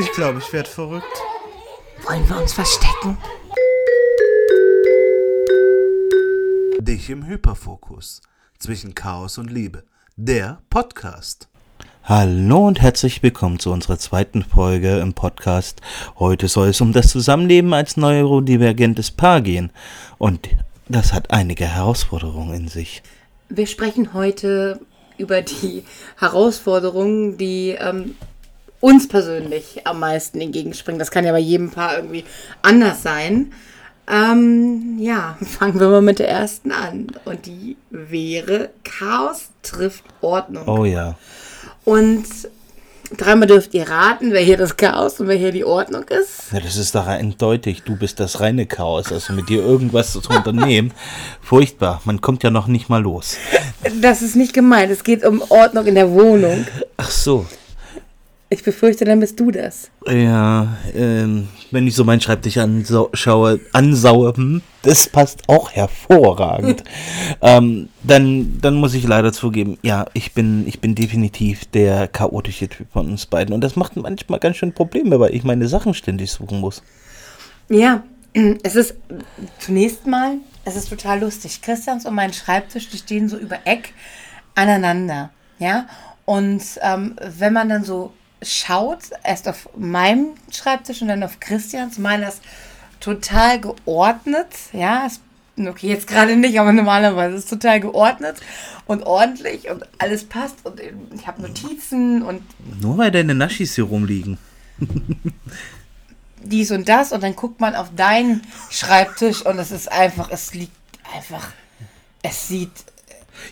Ich glaube, ich werde verrückt. Wollen wir uns verstecken? Dich im Hyperfokus. Zwischen Chaos und Liebe. Der Podcast. Hallo und herzlich willkommen zu unserer zweiten Folge im Podcast. Heute soll es um das Zusammenleben als neurodivergentes Paar gehen. Und das hat einige Herausforderungen in sich. Wir sprechen heute über die Herausforderungen, die ähm, uns persönlich am meisten entgegenspringen. Das kann ja bei jedem Paar irgendwie anders sein. Ähm, ja, fangen wir mal mit der ersten an. Und die wäre Chaos trifft Ordnung. Oh ja. Und dreimal dürft ihr raten, wer hier das Chaos und wer hier die Ordnung ist. Ja, das ist doch eindeutig. Du bist das reine Chaos. Also mit dir irgendwas zu unternehmen. Furchtbar. Man kommt ja noch nicht mal los. Das ist nicht gemeint. Es geht um Ordnung in der Wohnung. Ach so. Ich befürchte, dann bist du das. Ja, ähm, wenn ich so meinen Schreibtisch anschaue, ansaue, hm, das passt auch hervorragend. ähm, dann, dann muss ich leider zugeben, ja, ich bin, ich bin definitiv der chaotische Typ von uns beiden. Und das macht manchmal ganz schön Probleme, weil ich meine Sachen ständig suchen muss. Ja, es ist zunächst mal, es ist total lustig. Christians und mein Schreibtisch, die stehen so über Eck aneinander. Ja, und ähm, wenn man dann so schaut, erst auf meinem Schreibtisch und dann auf Christians, meiner ist total geordnet. Ja, ist, okay, jetzt gerade nicht, aber normalerweise ist es total geordnet und ordentlich und alles passt und ich habe Notizen und. Nur weil deine Naschis hier rumliegen. dies und das und dann guckt man auf deinen Schreibtisch und es ist einfach, es liegt einfach, es sieht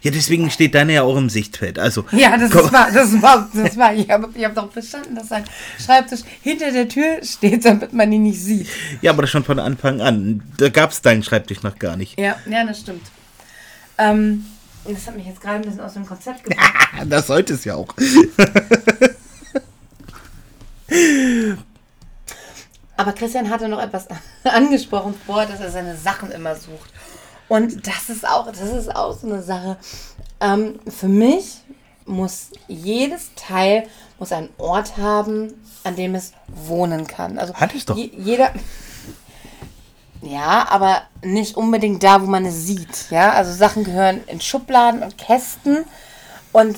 ja, deswegen steht deine ja auch im Sichtfeld. Also, ja, das komm. war, das war, das war, ich habe ich hab doch verstanden, dass sein Schreibtisch hinter der Tür steht, damit man ihn nicht sieht. Ja, aber das schon von Anfang an. Da gab es deinen Schreibtisch noch gar nicht. Ja, ja, das stimmt. Ähm, das hat mich jetzt gerade ein bisschen aus dem Konzept gebracht. das sollte es ja auch. aber Christian hatte noch etwas angesprochen vor, dass er seine Sachen immer sucht. Und das ist auch, das ist auch so eine Sache. Ähm, für mich muss jedes Teil muss einen Ort haben, an dem es wohnen kann. Also Hat es doch. Je, jeder. Ja, aber nicht unbedingt da, wo man es sieht. Ja, also Sachen gehören in Schubladen und Kästen. Und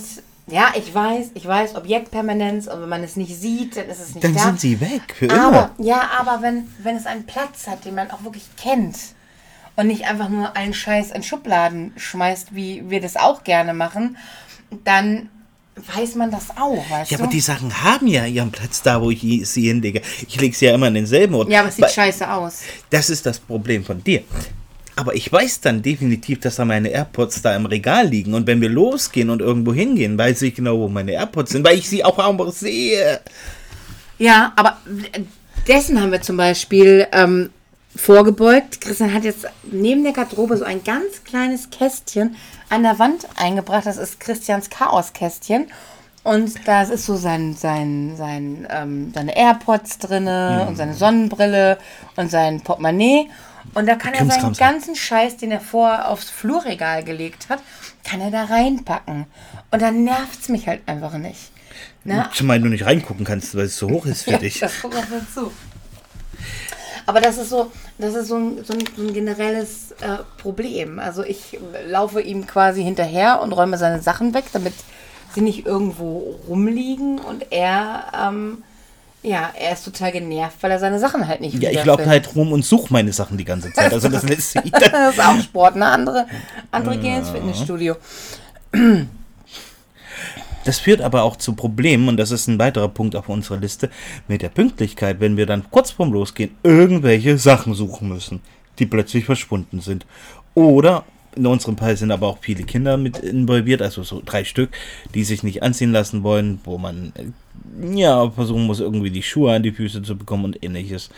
ja, ich weiß, ich weiß, Objektpermanenz und wenn man es nicht sieht, dann ist es nicht dann da. Dann sind sie weg für aber, immer. Ja, aber wenn, wenn es einen Platz hat, den man auch wirklich kennt, und nicht einfach nur allen Scheiß in Schubladen schmeißt, wie wir das auch gerne machen, dann weiß man das auch, weißt ja, du? aber die Sachen haben ja ihren Platz da, wo ich sie hinlege. Ich lege sie ja immer in denselben Ort. Ja, aber es sieht aber scheiße aus. Das ist das Problem von dir. Aber ich weiß dann definitiv, dass da meine AirPods da im Regal liegen. Und wenn wir losgehen und irgendwo hingehen, weiß ich genau, wo meine AirPods sind, weil ich sie auch einfach sehe. Ja, aber dessen haben wir zum Beispiel ähm, vorgebeugt. Christian hat jetzt neben der Garderobe so ein ganz kleines Kästchen an der Wand eingebracht. Das ist Christians Chaoskästchen. Und da ist so sein, sein, sein, ähm, seine AirPods drin mhm. und seine Sonnenbrille und sein Portemonnaie. Und da kann er seinen ganzen Scheiß, den er vorher aufs Flurregal gelegt hat, kann er da reinpacken. Und dann nervt es mich halt einfach nicht. Zumal du nicht reingucken kannst, weil es so hoch ist für ja, dich. Das kommt noch dazu. Aber das ist so, das ist so ein, so ein, so ein generelles äh, Problem. Also ich laufe ihm quasi hinterher und räume seine Sachen weg, damit sie nicht irgendwo rumliegen und er, ähm, ja, er ist total genervt, weil er seine Sachen halt nicht Ja, ich laufe halt rum und suche meine Sachen die ganze Zeit. Also das lässt sich. das ist auch Sport, ne? Andere, andere ja. gehen ins Fitnessstudio. Das führt aber auch zu Problemen, und das ist ein weiterer Punkt auf unserer Liste, mit der Pünktlichkeit, wenn wir dann kurz vorm Losgehen irgendwelche Sachen suchen müssen, die plötzlich verschwunden sind. Oder in unserem Fall sind aber auch viele Kinder mit involviert, also so drei Stück, die sich nicht anziehen lassen wollen, wo man äh, ja versuchen muss, irgendwie die Schuhe an die Füße zu bekommen und ähnliches.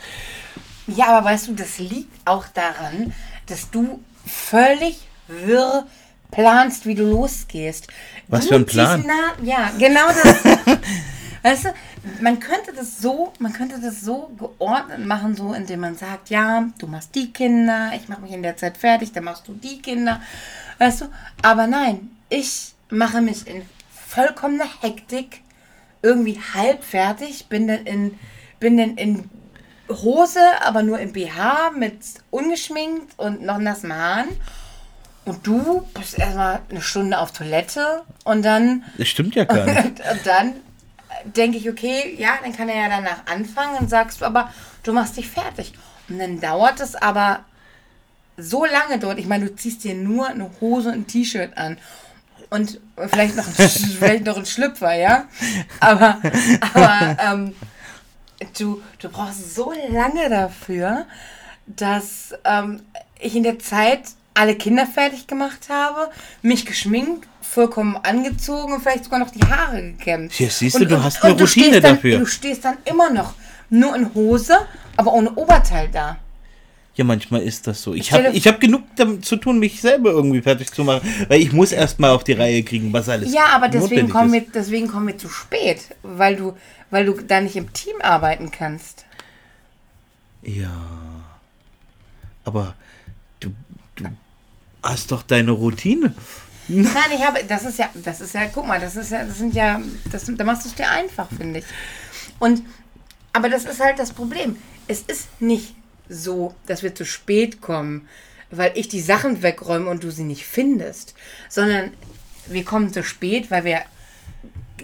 Ja, aber weißt du, das liegt auch daran, dass du völlig wirr planst, wie du losgehst. Was du für ein Plan? Na, ja, genau das. weißt du, man könnte das so, man könnte das so geordnet machen, so indem man sagt, ja, du machst die Kinder, ich mache mich in der Zeit fertig, dann machst du die Kinder, weißt du? Aber nein, ich mache mich in vollkommener Hektik irgendwie halb fertig, bin dann in bin dann in Hose, aber nur im BH mit ungeschminkt und noch nassen Haaren. Und du bist erstmal eine Stunde auf Toilette und dann Das stimmt ja gar nicht. und dann denke ich, okay, ja, dann kann er ja danach anfangen und sagst du aber, du machst dich fertig. Und dann dauert es aber so lange dort. Ich meine, du ziehst dir nur eine Hose und ein T-Shirt an. Und vielleicht noch, ein, vielleicht noch ein Schlüpfer, ja? Aber, aber ähm, du, du brauchst so lange dafür, dass ähm, ich in der Zeit alle Kinder fertig gemacht habe, mich geschminkt, vollkommen angezogen und vielleicht sogar noch die Haare gekämmt. Hier, siehst du, Und- du hast eine Routine dann, dafür. Du stehst dann immer noch nur in Hose, aber ohne Oberteil da. Ja, manchmal ist das so. Ich habe ich hab genug damit zu tun, mich selber irgendwie fertig zu machen. Weil ich muss erstmal auf die Reihe kriegen, was alles Ja, aber deswegen kommen, wir, deswegen kommen wir zu spät, weil du, weil du da nicht im Team arbeiten kannst. Ja. Aber hast doch deine Routine. Nein, ich habe, das ist ja, das ist ja, guck mal, das ist ja, das sind ja, das, da machst du es dir einfach, finde ich. Und, aber das ist halt das Problem. Es ist nicht so, dass wir zu spät kommen, weil ich die Sachen wegräume und du sie nicht findest, sondern wir kommen zu spät, weil wir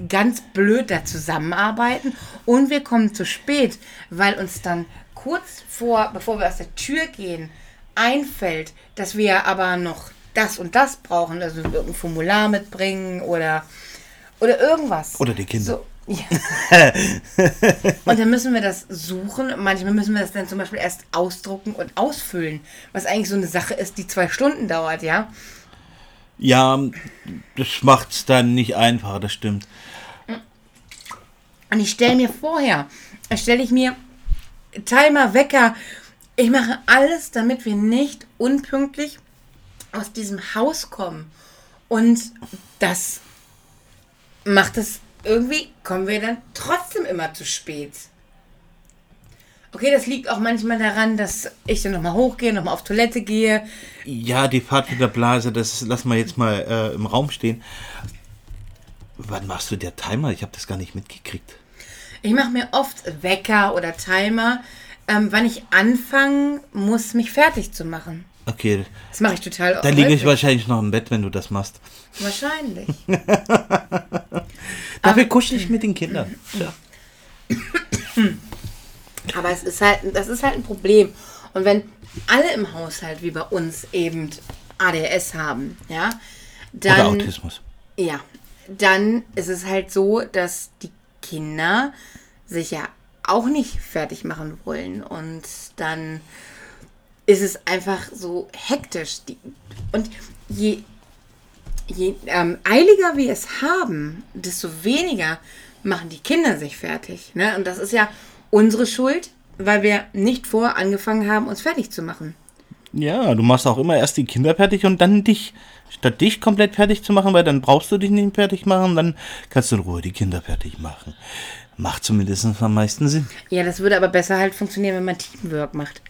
ganz blöd da zusammenarbeiten und wir kommen zu spät, weil uns dann kurz vor, bevor wir aus der Tür gehen, einfällt, dass wir aber noch das und das brauchen, also irgendein Formular mitbringen oder, oder irgendwas. Oder die Kinder. So, ja. und dann müssen wir das suchen. Manchmal müssen wir das dann zum Beispiel erst ausdrucken und ausfüllen, was eigentlich so eine Sache ist, die zwei Stunden dauert, ja. Ja, das macht's dann nicht einfacher, das stimmt. Und ich stelle mir vorher, stelle ich mir Timer, Wecker, ich mache alles, damit wir nicht unpünktlich aus diesem Haus kommen. Und das macht es irgendwie, kommen wir dann trotzdem immer zu spät. Okay, das liegt auch manchmal daran, dass ich dann nochmal hochgehe, nochmal auf Toilette gehe. Ja, die Fahrt mit der Blase, das lassen wir jetzt mal äh, im Raum stehen. Wann machst du der Timer? Ich habe das gar nicht mitgekriegt. Ich mache mir oft Wecker oder Timer, ähm, wann ich anfangen muss, mich fertig zu machen. Okay, Das mache ich total da liege ich wahrscheinlich noch im Bett, wenn du das machst. Wahrscheinlich. Dafür kuschel ich mit den Kindern. Ja. Aber es ist halt, das ist halt ein Problem. Und wenn alle im Haushalt wie bei uns eben ADS haben, ja, Oder dann, Autismus. ja, dann ist es halt so, dass die Kinder sich ja auch nicht fertig machen wollen. Und dann ist es einfach so hektisch. Und je, je ähm, eiliger wir es haben, desto weniger machen die Kinder sich fertig. Ne? Und das ist ja unsere Schuld, weil wir nicht vor angefangen haben, uns fertig zu machen. Ja, du machst auch immer erst die Kinder fertig und dann dich. Statt dich komplett fertig zu machen, weil dann brauchst du dich nicht fertig machen, dann kannst du in Ruhe die Kinder fertig machen. Macht zumindest am meisten Sinn. Ja, das würde aber besser halt funktionieren, wenn man Teamwork macht.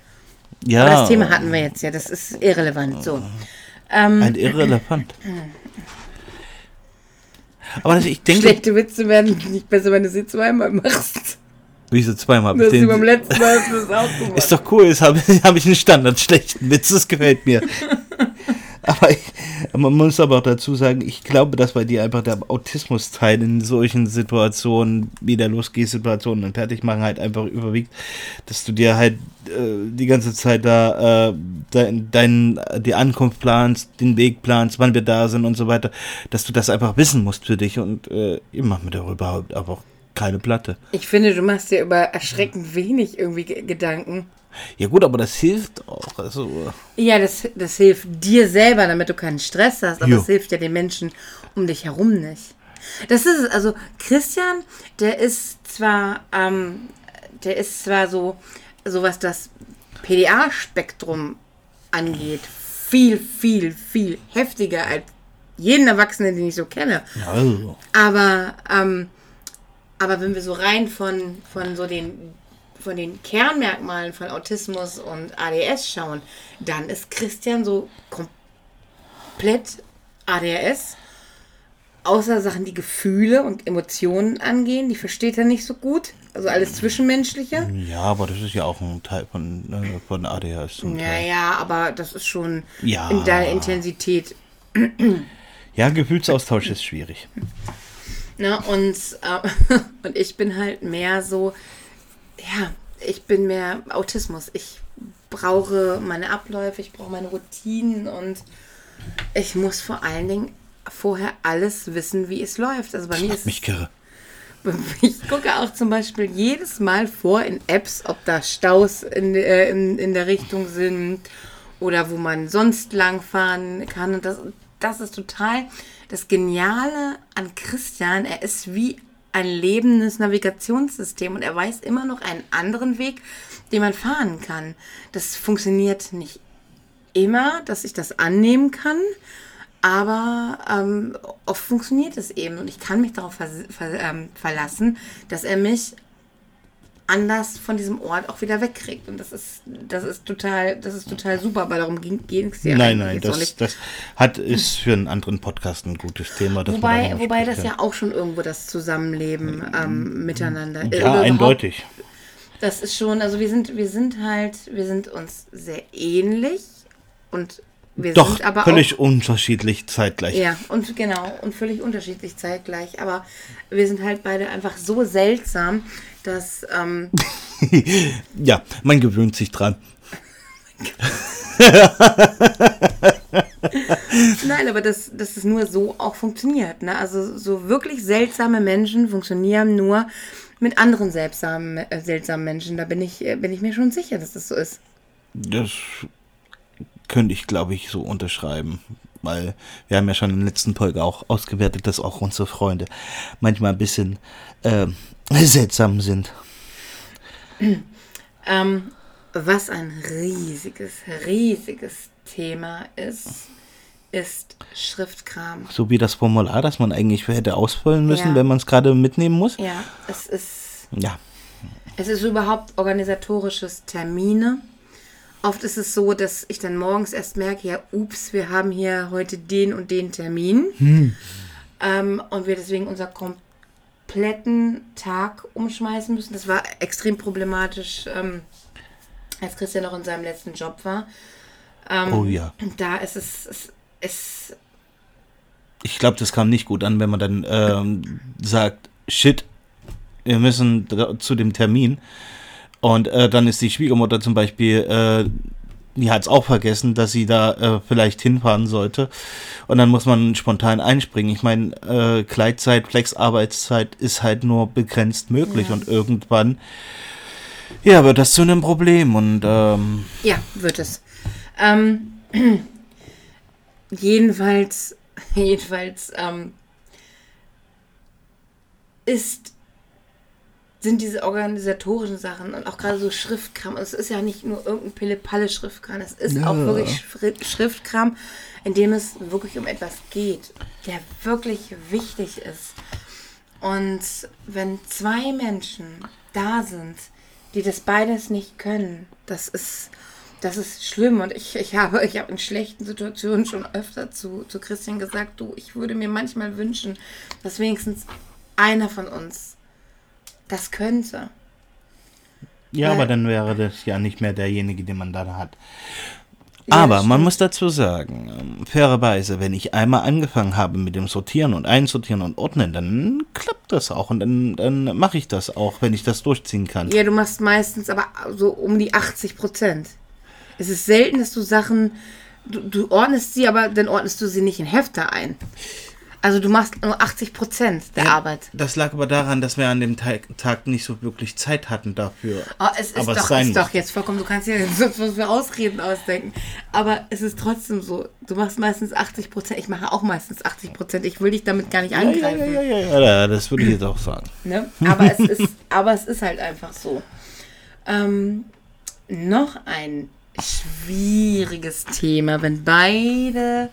Ja, Aber das Thema hatten wir jetzt ja, das ist irrelevant. So. Ähm, ein irrelevant. Aber das, ich denke, Schlechte Witze werden nicht besser, wenn du sie zweimal machst. wieso zweimal? Das ist beim letzten Mal hast du das auch gemacht. Ist doch cool, jetzt habe hab ich einen Standard schlechten Witz, das gefällt mir. aber ich, man muss aber auch dazu sagen, ich glaube, dass bei dir einfach der Autismus-Teil in solchen Situationen, wie der Losgeh-Situationen und Fertigmachen halt einfach überwiegt, dass du dir halt äh, die ganze Zeit da äh, dein, dein, die Ankunft planst, den Weg planst, wann wir da sind und so weiter, dass du das einfach wissen musst für dich und äh, ich mache mir darüber überhaupt einfach keine Platte. Ich finde, du machst dir über erschreckend wenig irgendwie Ge- Gedanken. Ja gut, aber das hilft auch. Also, Ja, das, das hilft dir selber, damit du keinen Stress hast, aber Jo. das hilft ja den Menschen um dich herum nicht. Das ist es. Also Christian, der ist zwar, ähm, der ist zwar so, so was das PDA-Spektrum angeht, viel, viel, viel heftiger als jeden Erwachsenen, den ich so kenne. also. Aber, ähm, aber wenn wir so rein von, von so den, von den Kernmerkmalen von Autismus und ADS schauen, dann ist Christian so komplett ADHS. Außer Sachen, die Gefühle und Emotionen angehen, die versteht er nicht so gut. Also alles Zwischenmenschliche. Ja, aber das ist ja auch ein Teil von, äh, von ADHS zum Ja, Teil. ja, aber das ist schon Ja. in der Intensität. Ja, Gefühlsaustausch ist schwierig. Ne? Und, äh, und ich bin halt mehr so, ja, ich bin mehr Autismus. Ich brauche meine Abläufe, ich brauche meine Routinen und ich muss vor allen Dingen vorher alles wissen, wie es läuft. Also bei mir ist Mich kirre. Ich gucke auch zum Beispiel jedes Mal vor in Apps, ob da Staus in, äh, in, in der Richtung sind oder wo man sonst langfahren kann. Und das, das ist total das Geniale an Christian. Er ist wie ein lebendes Navigationssystem und er weiß immer noch einen anderen Weg, den man fahren kann. Das funktioniert nicht immer, dass ich das annehmen kann. Aber ähm, oft funktioniert es eben und ich kann mich darauf ver ver ähm, verlassen, dass er mich anders von diesem Ort auch wieder wegkriegt. Und das ist, das ist total, das ist total super, aber darum ging es ja nein, nein, auch das, das hat, ist für einen anderen Podcast ein gutes Thema. Wobei, wobei das ja auch schon irgendwo das Zusammenleben ähm, miteinander äh, Ja, überhaupt- eindeutig. Das ist schon, also wir sind, wir sind halt, wir sind uns sehr ähnlich und wir Doch, sind aber auch völlig unterschiedlich zeitgleich. Ja, und genau, und völlig unterschiedlich zeitgleich. Aber wir sind halt beide einfach so seltsam, dass, ähm, Ja, man gewöhnt sich dran. nein, aber dass, dass es nur so auch funktioniert. Ne? Also so wirklich seltsame Menschen funktionieren nur mit anderen seltsamen, äh, seltsamen Menschen. Da bin ich, äh, bin ich mir schon sicher, dass das so ist. Das könnte ich, glaube ich, so unterschreiben. Weil wir haben ja schon in der letzten Folge auch ausgewertet, dass auch unsere Freunde manchmal ein bisschen äh, seltsam sind. Ähm, was ein riesiges, riesiges Thema ist, ist Schriftkram. So wie das Formular, das man eigentlich hätte ausfüllen müssen, Ja. wenn man es gerade mitnehmen muss. Ja, es ist Ja. Es ist überhaupt organisatorisches Termine. Oft ist es so, dass ich dann morgens erst merke, ja, ups, wir haben hier heute den und den Termin. Ähm, und wir deswegen unser kompletten Tag umschmeißen müssen. Das war extrem problematisch, ähm, als Christian noch in seinem letzten Job war. Ähm, Oh ja. Und da ist es, es, es Ich glaube, das kam nicht gut an, wenn man dann ähm, sagt, shit, wir müssen zu dem Termin. Und äh, dann ist die Schwiegermutter zum Beispiel, äh, die hat es auch vergessen, dass sie da äh, vielleicht hinfahren sollte. Und dann muss man spontan einspringen. Ich meine, äh, Gleitzeit, Flex-Arbeitszeit ist halt nur begrenzt möglich. Ja. Und irgendwann, ja, wird das zu einem Problem. Und ähm, Ja, wird es. Ähm, jedenfalls, jedenfalls ähm, ist, sind diese organisatorischen Sachen und auch gerade so Schriftkram, es ist ja nicht nur irgendein Pille-Palle-Schriftkram, es ist auch wirklich Schri- Schriftkram, in dem es wirklich um etwas geht, der wirklich wichtig ist. Und wenn zwei Menschen da sind, die das beides nicht können, das ist, das ist schlimm. Und ich, ich habe, ich habe in schlechten Situationen schon öfter zu, zu Christian gesagt, du, ich würde mir manchmal wünschen, dass wenigstens einer von uns das könnte. Ja, Weil- aber dann wäre das ja nicht mehr derjenige, den man da hat. Aber man muss dazu sagen, ähm, fairerweise, wenn ich einmal angefangen habe mit dem Sortieren und Einsortieren und Ordnen, dann klappt das auch und dann, dann mache ich das auch, wenn ich das durchziehen kann. Ja, du machst meistens aber so um die 80 Prozent. Es ist selten, dass du Sachen, du, du ordnest sie, aber dann ordnest du sie nicht in Hefter ein. Also du machst nur 80 Prozent der Ja, Arbeit. Das lag aber daran, dass wir an dem Tag, Tag nicht so wirklich Zeit hatten dafür. Oh, es ist Aber es doch, sein ist doch jetzt vollkommen, du kannst ja sonst was für Ausreden ausdenken. Aber es ist trotzdem so, du machst meistens 80 Prozent, ich mache auch meistens 80 Prozent. Ich will dich damit gar nicht angreifen. ja, ja, ja, ja, das würde ich jetzt auch sagen. Ne? Aber, es ist, aber es ist halt einfach so. Ähm, noch ein schwieriges Thema, wenn beide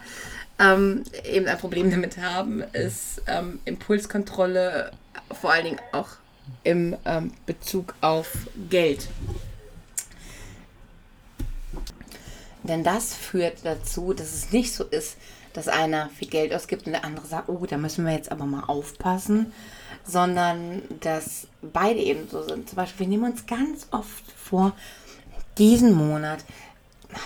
ähm, eben ein Problem damit haben, ist ähm, Impulskontrolle, vor allen Dingen auch im ähm, Bezug auf Geld. Denn das führt dazu, dass es nicht so ist, dass einer viel Geld ausgibt und der andere sagt, oh, da müssen wir jetzt aber mal aufpassen. sondern dass beide eben so sind. Zum Beispiel, wir nehmen uns ganz oft vor, diesen Monat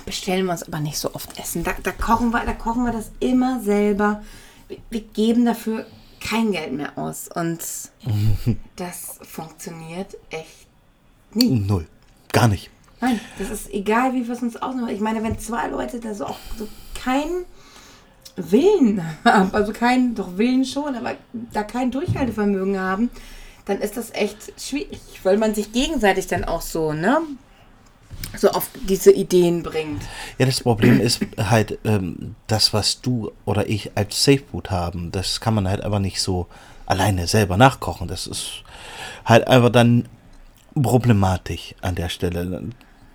bestellen wir uns aber nicht so oft Essen. Da, da, kochen, wir, da kochen wir das immer selber. Wir, wir geben dafür kein Geld mehr aus. Und das funktioniert echt nie. Null. Gar nicht. Nein, das ist egal, wie wir es uns ausmachen. Ich meine, wenn zwei Leute da so auch so keinen Willen haben, also keinen, doch Willen schon, aber da kein Durchhaltevermögen haben, dann ist das echt schwierig, weil man sich gegenseitig dann auch so, ne? So auf diese Ideen bringt. Ja, das Problem ist halt, ähm, das, was du oder ich als Safe Food haben, das kann man halt einfach nicht so alleine selber nachkochen. Das ist halt einfach dann problematisch an der Stelle.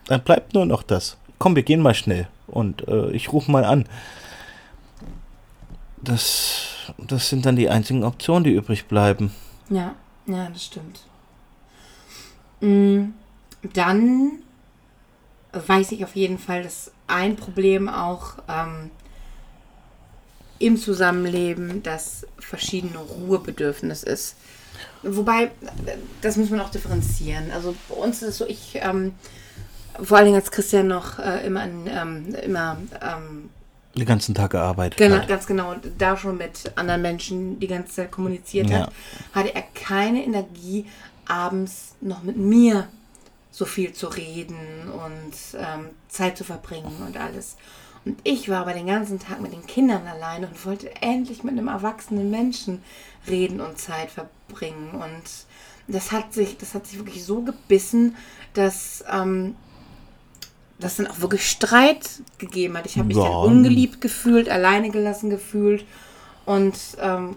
Dann bleibt nur noch das. Komm, wir gehen mal schnell und äh, ich rufe mal an. Das, das sind dann die einzigen Optionen, die übrig bleiben. Ja, ja, das stimmt. Mm, Dann weiß ich auf jeden Fall, dass ein Problem auch ähm, im Zusammenleben das verschiedene Ruhebedürfnis ist. Wobei, das muss man auch differenzieren. Also bei uns ist es so, ich, ähm, vor allen Dingen als Christian noch äh, immer, an, ähm, immer ähm, Den ganzen Tag gearbeitet. Genau, hat. ganz genau. Da schon mit anderen Menschen die ganze Zeit kommuniziert Ja. hat, hatte er keine Energie, abends noch mit mir so viel zu reden und ähm, Zeit zu verbringen und alles. Und ich war aber den ganzen Tag mit den Kindern alleine und wollte endlich mit einem erwachsenen Menschen reden und Zeit verbringen. Und das hat sich, das hat sich wirklich so gebissen, dass ähm, das dann auch wirklich Streit gegeben hat. Ich habe mich Ja. dann ungeliebt gefühlt, alleine gelassen gefühlt und ähm,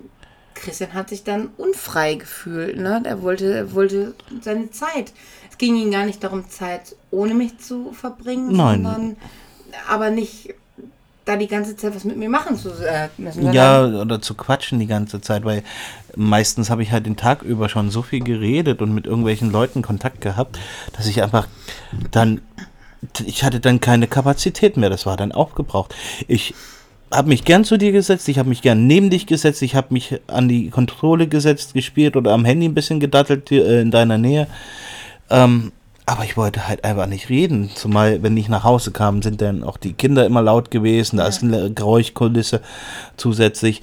Christian hat sich dann unfrei gefühlt. Ne? Er wollte, er wollte seine Zeit. Es ging ihm gar nicht darum, Zeit ohne mich zu verbringen, Nein. sondern aber nicht da die ganze Zeit was mit mir machen zu äh, müssen. Ja, oder zu quatschen die ganze Zeit, weil meistens habe ich halt den Tag über schon so viel geredet und mit irgendwelchen Leuten Kontakt gehabt, dass ich einfach dann, ich hatte dann keine Kapazität mehr, das war dann aufgebraucht. Ich habe mich gern zu dir gesetzt, ich habe mich gern neben dich gesetzt, ich habe mich an die Kontrolle gesetzt, gespielt oder am Handy ein bisschen gedattelt äh, in deiner Nähe. Ähm, aber ich wollte halt einfach nicht reden. Zumal, wenn ich nach Hause kam, sind dann auch die Kinder immer laut gewesen. Da ist eine Geräuschkulisse zusätzlich.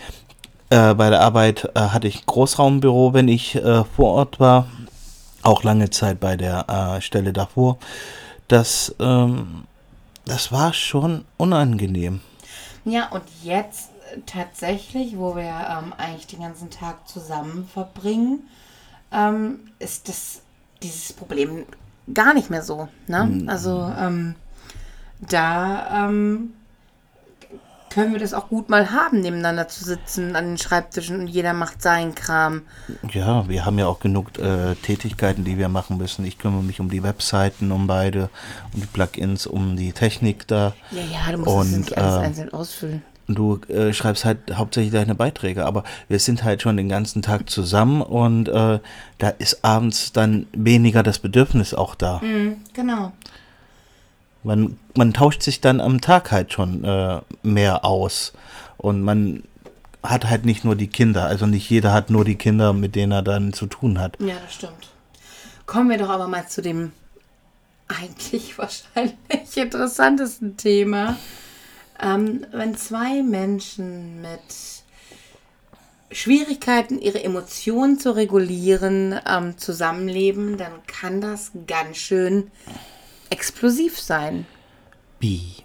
Äh, bei der Arbeit äh, hatte ich Großraumbüro, wenn ich äh, vor Ort war. Auch lange Zeit bei der äh, Stelle davor. Das, ähm, das war schon unangenehm. Ja, und jetzt äh, tatsächlich, wo wir ähm, eigentlich den ganzen Tag zusammen verbringen, ähm, ist das dieses Problem gar nicht mehr so. Ne? Also ähm, da ähm, können wir das auch gut mal haben, nebeneinander zu sitzen an den Schreibtischen und jeder macht seinen Kram. Ja, wir haben ja auch genug äh, Tätigkeiten, die wir machen müssen. Ich kümmere mich um die Webseiten, um beide, um die Plugins, um die Technik da. Ja, ja, du musst das Und, nicht alles ähm, einzeln ausfüllen. Du äh, schreibst halt hauptsächlich deine Beiträge, aber wir sind halt schon den ganzen Tag zusammen und äh, da ist abends dann weniger das Bedürfnis auch da. Mhm, genau. Man, man tauscht sich dann am Tag halt schon äh, mehr aus und man hat halt nicht nur die Kinder, also nicht jeder hat nur die Kinder, mit denen er dann zu tun hat. Ja, das stimmt. Kommen wir doch aber mal zu dem eigentlich wahrscheinlich interessantesten Thema. Ähm, wenn zwei Menschen mit Schwierigkeiten, ihre Emotionen zu regulieren, ähm, zusammenleben, dann kann das ganz schön explosiv sein. Wie?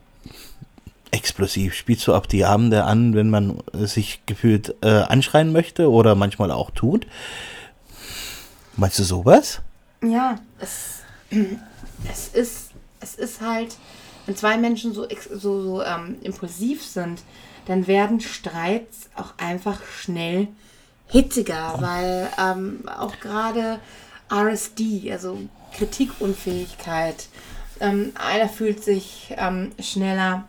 Explosiv. Spielst du ab die Abende an, wenn man äh, sich gefühlt äh, anschreien möchte oder manchmal auch tut? Meinst du sowas? Ja, es, es, ist, es ist halt, wenn zwei Menschen so, so, so ähm, impulsiv sind, dann werden Streits auch einfach schnell hitziger, weil ähm, auch gerade RSD, also Kritikunfähigkeit, ähm, einer fühlt sich ähm, schneller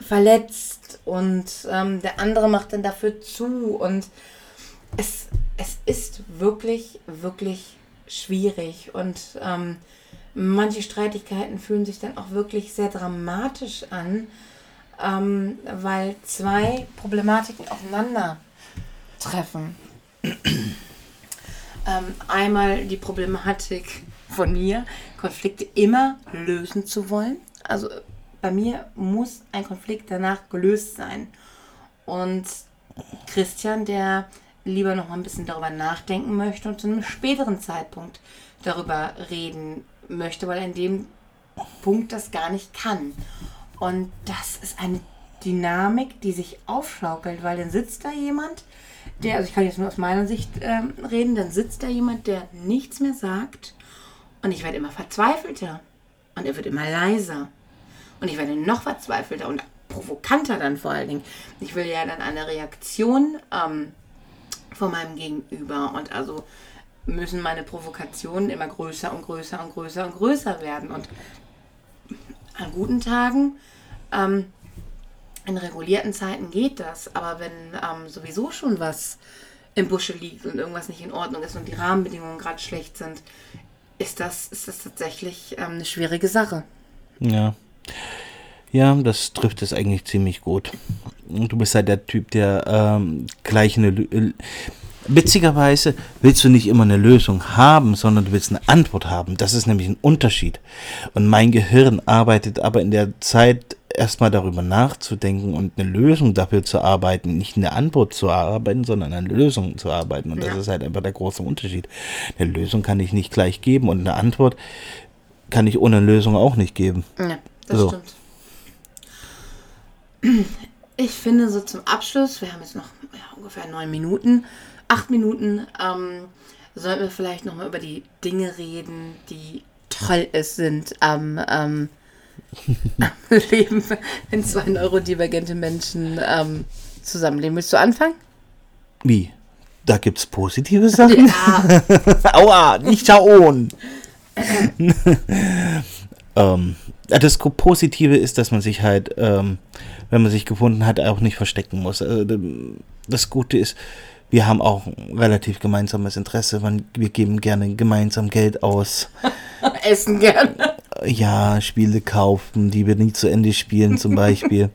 verletzt und ähm, der andere macht dann dafür zu und es, es ist wirklich, wirklich schwierig und ähm, manche Streitigkeiten fühlen sich dann auch wirklich sehr dramatisch an, ähm, weil zwei Problematiken aufeinandertreffen. Ähm, einmal die Problematik von mir, Konflikte immer lösen zu wollen. Also bei mir muss ein Konflikt danach gelöst sein. Und Christian, der lieber noch mal ein bisschen darüber nachdenken möchte und zu einem späteren Zeitpunkt darüber reden möchte, weil er in dem Punkt das gar nicht kann. Und das ist eine Dynamik, die sich aufschaukelt, weil dann sitzt da jemand, der, also ich kann jetzt nur aus meiner Sicht ähm, reden, dann sitzt da jemand, der nichts mehr sagt und ich werde immer verzweifelter. Und er wird immer leiser. Und ich werde noch verzweifelter und provokanter dann vor allen Dingen. Ich will ja dann eine Reaktion ähm, von meinem Gegenüber. Und also müssen meine Provokationen immer größer und größer und größer und größer werden. Und an guten Tagen ähm, in regulierten Zeiten geht das, aber wenn ähm, sowieso schon was im Busche liegt und irgendwas nicht in Ordnung ist und die Rahmenbedingungen gerade schlecht sind, ist das, ist das tatsächlich ähm, eine schwierige Sache. Ja. Ja, das trifft es eigentlich ziemlich gut. Du bist halt der Typ, der ähm, gleich eine. Lö- Witzigerweise willst du nicht immer eine Lösung haben, sondern du willst eine Antwort haben. Das ist nämlich ein Unterschied. Und mein Gehirn arbeitet aber in der Zeit erstmal darüber nachzudenken und eine Lösung dafür zu arbeiten, nicht eine Antwort zu arbeiten, sondern eine Lösung zu arbeiten. Und das Ja. ist halt einfach der große Unterschied. Eine Lösung kann ich nicht gleich geben und eine Antwort kann ich ohne Lösung auch nicht geben. Ja, das So. stimmt. Ich finde so zum Abschluss, wir haben jetzt noch ja, ungefähr neun Minuten, acht Minuten, ähm, sollten wir vielleicht nochmal über die Dinge reden, die toll es sind am, ähm, am Leben, wenn zwei neurodivergente Menschen ähm, zusammenleben. Willst du anfangen? Wie? Da gibt's positive Sachen? Ja, Aua, nicht schauen. ähm, das Positive ist, dass man sich halt, ähm, wenn man sich gefunden hat, auch nicht verstecken muss. Also, das Gute ist, wir haben auch ein relativ gemeinsames Interesse. Wir geben gerne gemeinsam Geld aus. essen gern. Ja, Spiele kaufen, die wir nie zu Ende spielen zum Beispiel.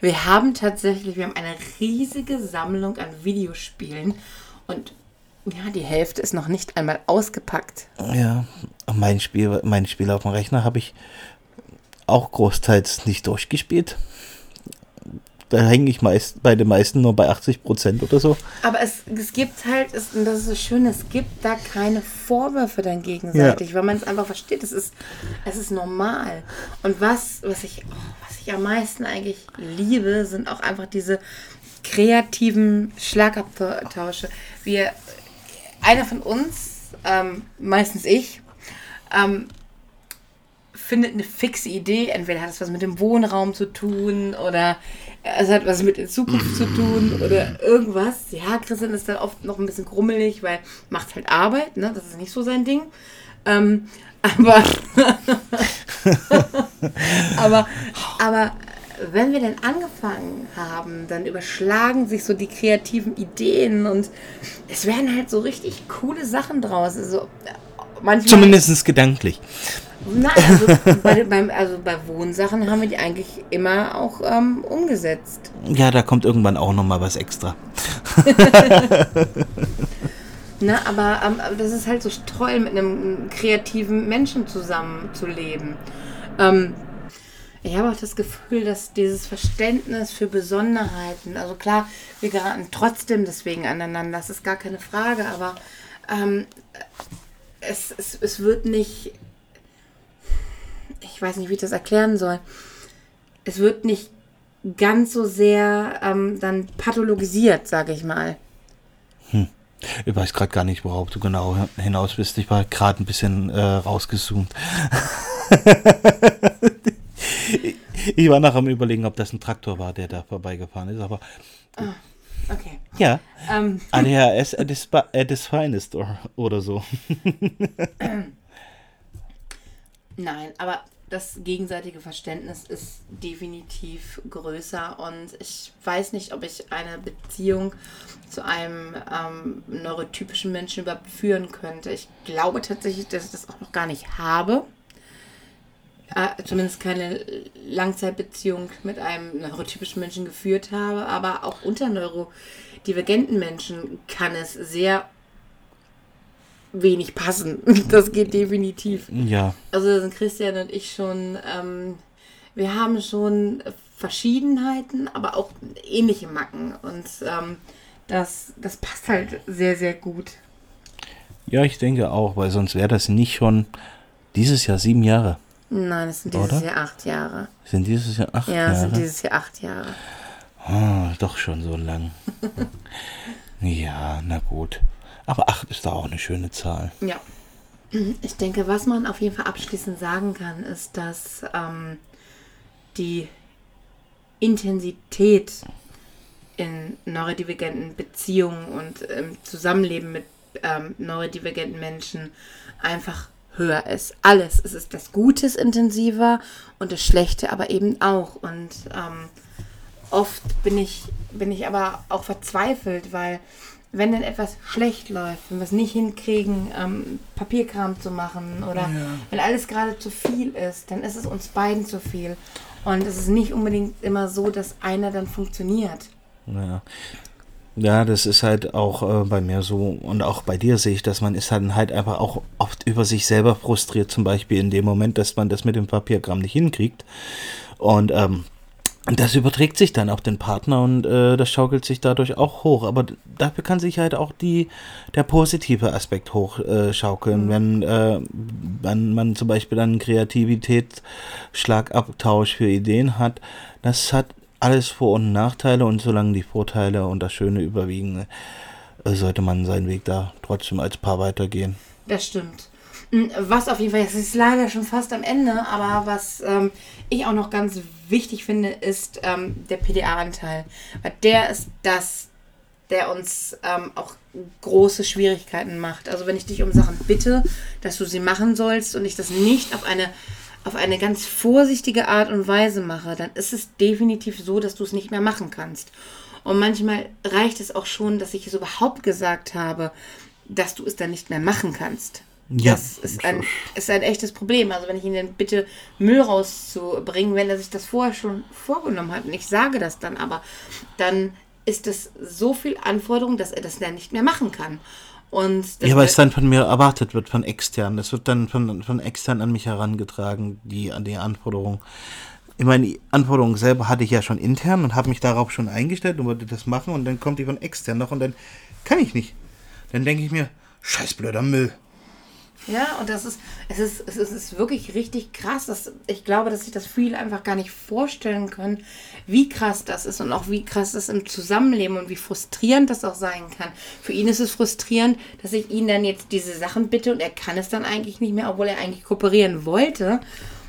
Wir haben tatsächlich, wir haben eine riesige Sammlung an Videospielen und ja, die Hälfte ist noch nicht einmal ausgepackt. Ja, mein Spiel, mein Spiel auf dem Rechner habe ich auch großteils nicht durchgespielt. Da hänge ich meist bei den meisten nur bei 80 Prozent oder so. Aber es, es gibt halt, es, und das ist so schön, es gibt da keine Vorwürfe dann gegenseitig, weil man es einfach versteht. Es ist, es ist normal. Und was, was, ich, oh, was ich am meisten eigentlich liebe, sind auch einfach diese kreativen Schlagabtausche. Wir, einer von uns, ähm, meistens ich, ähm, findet eine fixe Idee. Entweder hat es was mit dem Wohnraum zu tun oder es hat was mit der Zukunft zu tun oder irgendwas. Ja, Christian ist dann oft noch ein bisschen grummelig, weil macht halt Arbeit, ne? Das ist nicht so sein Ding. Ähm, aber, aber, aber wenn wir denn angefangen haben, dann überschlagen sich so die kreativen Ideen und es werden halt so richtig coole Sachen draus. Also, manchmal, Zumindest gedanklich. Nein, also bei, beim, also bei Wohnsachen haben wir die eigentlich immer auch ähm, umgesetzt. Ja, da kommt irgendwann auch noch mal was extra. Ne? Aber, ähm, das ist halt so toll, mit einem kreativen Menschen zusammenzuleben. Ähm, ich habe auch das Gefühl, dass dieses Verständnis für Besonderheiten, also klar, wir geraten trotzdem deswegen aneinander, das ist gar keine Frage, aber ähm, es, es, es wird nicht, ich weiß nicht, wie ich das erklären soll, es wird nicht ganz so sehr ähm, dann pathologisiert, sage ich mal. Ich weiß gerade gar nicht, worauf du genau hinaus bist. Ich war gerade ein bisschen äh, rausgezoomt. ich war noch am überlegen, ob das ein Traktor war, der da vorbeigefahren ist. Aber Okay. ja, Ähm, ADHS at its, fi- at its finest or, oder so. Nein, aber das gegenseitige Verständnis ist definitiv größer und ich weiß nicht, ob ich eine Beziehung zu einem ähm, neurotypischen Menschen überhaupt führen könnte. Ich glaube tatsächlich, dass ich das auch noch gar nicht habe. Äh, zumindest keine Langzeitbeziehung mit einem neurotypischen Menschen geführt habe, aber auch unter neurodivergenten Menschen kann es sehr wenig passen. Das geht definitiv. Ja. Also da sind Christian und ich schon, ähm, wir haben schon Verschiedenheiten, aber auch ähnliche Macken. Und ähm, das, das passt halt sehr, sehr gut. Ja, ich denke auch, weil sonst wäre das nicht schon dieses Jahr sieben Jahre. Nein, es sind dieses Oder? Jahr acht Jahre. Sind dieses Jahr acht Ja, es Jahre? sind dieses Jahr acht Jahre. Ah, doch schon so lang. ja, na gut. Aber acht ist da auch eine schöne Zahl. Ja. Ich denke, was man auf jeden Fall abschließend sagen kann, ist, dass ähm, die Intensität in neurodivergenten Beziehungen und im Zusammenleben mit ähm, neurodivergenten Menschen einfach höher ist. Alles. Es ist das Gute ist intensiver und das Schlechte aber eben auch. Und ähm, oft bin ich, bin ich aber auch verzweifelt, weil wenn dann etwas schlecht läuft, wenn wir es nicht hinkriegen, ähm, Papierkram zu machen oder wenn alles gerade zu viel ist, dann ist es uns beiden zu viel. Und es ist nicht unbedingt immer so, dass einer dann funktioniert. Ja. Ja, das ist halt auch äh, bei mir so und auch bei dir sehe ich, dass man ist dann halt einfach auch oft über sich selber frustriert, zum Beispiel in dem Moment, dass man das mit dem Papierkram nicht hinkriegt. Und ähm, das überträgt sich dann auf den Partner und äh, das schaukelt sich dadurch auch hoch. Aber dafür kann sich halt auch die, der positive Aspekt hochschaukeln, äh, schaukeln. wenn, äh, wenn man zum Beispiel einen Kreativitätsschlagabtausch für Ideen hat. Das hat alles Vor- und Nachteile und solange die Vorteile und das Schöne überwiegen, äh, sollte man seinen Weg da trotzdem als Paar weitergehen. Das stimmt. Mm, Was auf jeden Fall, es ist leider schon fast am Ende, aber was ähm, ich auch noch ganz wichtig finde, ist ähm, der PDA-Anteil. Weil der ist das, der uns ähm, auch große Schwierigkeiten macht. Also wenn ich dich um Sachen bitte, dass du sie machen sollst und ich das nicht auf eine auf eine ganz vorsichtige Art und Weise mache, dann ist es definitiv so, dass du es nicht mehr machen kannst. Und manchmal reicht es auch schon, dass ich es überhaupt gesagt habe, dass du es dann nicht mehr machen kannst. Ja. Das ist ein, ist ein echtes Problem. Also wenn ich ihn dann bitte, Müll rauszubringen, wenn er sich das vorher schon vorgenommen hat und ich sage das dann aber, dann ist es so viel Anforderung, dass er das dann nicht mehr machen kann. Und das Ja, weil es dann von mir erwartet wird, von extern. Das wird dann von, von extern an mich herangetragen, die, an die Anforderung. Ich meine, die Anforderung selber hatte ich ja schon intern und habe mich darauf schon eingestellt und wollte das machen und dann kommt die von extern noch und dann kann ich nicht. Dann denke ich mir, scheiß blöder Müll. Ja, und das ist, es ist, es ist, wirklich richtig krass. Dass, ich glaube, dass sich das viele einfach gar nicht vorstellen können, wie krass das ist und auch wie krass das im Zusammenleben und wie frustrierend das auch sein kann. Für ihn ist es frustrierend, dass ich ihn dann jetzt diese Sachen bitte und er kann es dann eigentlich nicht mehr, obwohl er eigentlich kooperieren wollte.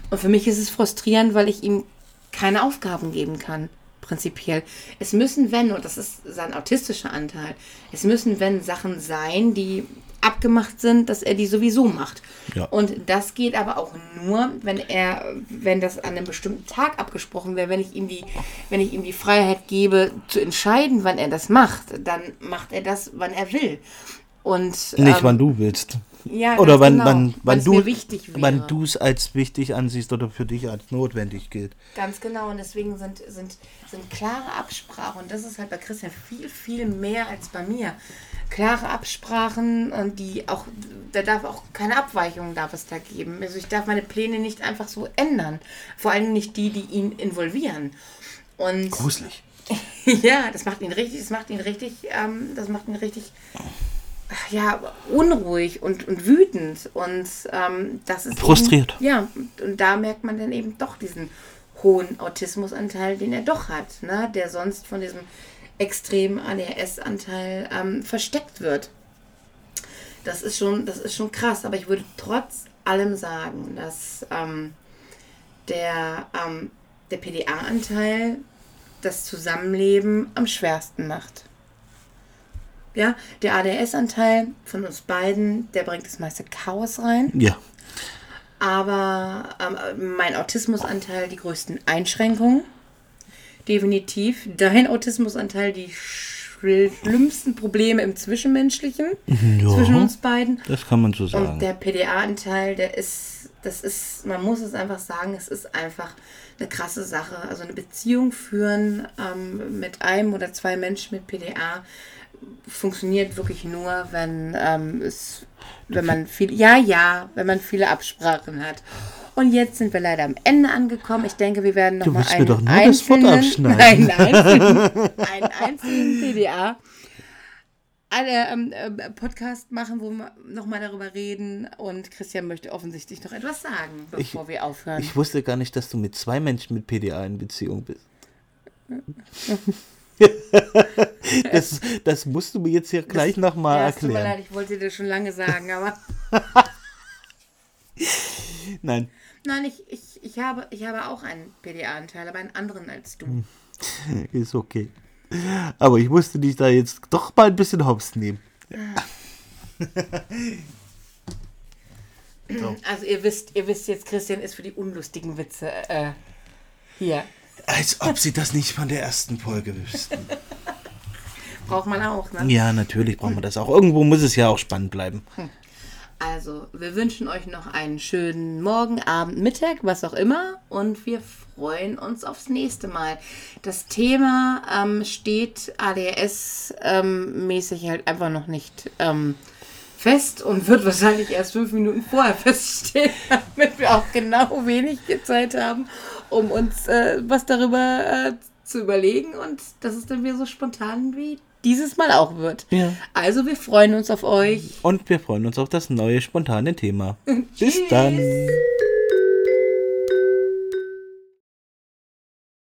Und für mich ist es frustrierend, weil ich ihm keine Aufgaben geben kann. Prinzipiell. Es müssen, wenn, und das ist sein autistischer Anteil, es müssen, wenn Sachen sein, die abgemacht sind, dass er die sowieso macht. Ja. Und das geht aber auch nur, wenn er, wenn das an einem bestimmten Tag abgesprochen wäre, wenn ich ihm die, wenn ich ihm die Freiheit gebe, zu entscheiden, wann er das macht, dann macht er das, wann er will. Und Nicht, ähm, wann du willst. Ja, Oder wann, genau, wann, wann du wann du es als wichtig ansiehst oder für dich als notwendig gilt. Ganz genau, und deswegen sind, sind, sind klare Absprachen, und das ist halt bei Christian viel, viel mehr als bei mir. Klare Absprachen, und die auch, da darf auch keine Abweichung darf es da geben. Also ich darf meine Pläne nicht einfach so ändern. Vor allem nicht die, die ihn involvieren. Und Gruselig. ja, das macht ihn richtig, das macht ihn richtig, ähm, das macht ihn richtig, ja, unruhig und, und wütend und ähm, das ist Frustriert. Eben, ja, und, da merkt man dann eben doch diesen hohen Autismusanteil, den er doch hat, ne, der sonst von diesem extremen ADHS-Anteil ähm, versteckt wird. Das ist schon, das ist schon krass, aber ich würde trotz allem sagen, dass ähm, der, ähm, der PDA-Anteil das Zusammenleben am schwersten macht. Ja, der ADS-Anteil von uns beiden, der bringt das meiste Chaos rein, Ja. aber ähm, mein Autismusanteil die größten Einschränkungen. Definitiv. Dein Autismusanteil die schlimmsten Probleme im Zwischenmenschlichen Ja. zwischen uns beiden. Das kann man so sagen. Und der PDA-Anteil, der ist, das ist, man muss es einfach sagen, es ist einfach eine krasse Sache. Also eine Beziehung führen ähm, mit einem oder zwei Menschen mit PDA funktioniert wirklich nur, wenn ähm, es, wenn man viel, ja, ja, wenn man viele Absprachen hat. Und jetzt sind wir leider am Ende angekommen. Ich denke, wir werden noch Du mal willst mir einen doch nur das einzelnen, abschneiden. nein, einen einzelnen, einen einzelnen PDA alle ähm, äh, Podcast machen, wo wir nochmal darüber reden. Und Christian möchte offensichtlich noch etwas sagen, bevor wir aufhören. Ich wusste gar nicht, dass du mit zwei Menschen mit PDA in Beziehung bist. das, das musst du mir jetzt hier gleich nochmal ja, es tut mir erklären. leid, ich wollte dir das schon lange sagen, aber Nein, nein, ich, ich, ich, habe, ich habe auch einen PDA-Anteil, aber einen anderen als du. Hm. ist okay. Aber ich musste dich da jetzt doch mal ein bisschen hops nehmen. Also ihr wisst, ihr wisst jetzt, Christian ist für die unlustigen Witze äh, hier. Als ob sie das nicht von der ersten Folge wüssten. Braucht man auch, ne? Ja, natürlich brauchen wir das auch. Irgendwo muss es ja auch spannend bleiben. Also, wir wünschen euch noch einen schönen Morgen, Abend, Mittag, was auch immer. Und wir freuen uns aufs nächste Mal. Das Thema ähm, steht ADS-mäßig halt einfach noch nicht ähm, fest und wird wahrscheinlich erst fünf Minuten vorher feststehen, damit wir auch genau wenig Zeit haben, um uns äh, was darüber äh, zu überlegen. Und dass es dann wieder so spontan wie dieses Mal auch wird. Ja. Also, wir freuen uns auf euch. Und wir freuen uns auf das neue spontane Thema. Bis dann.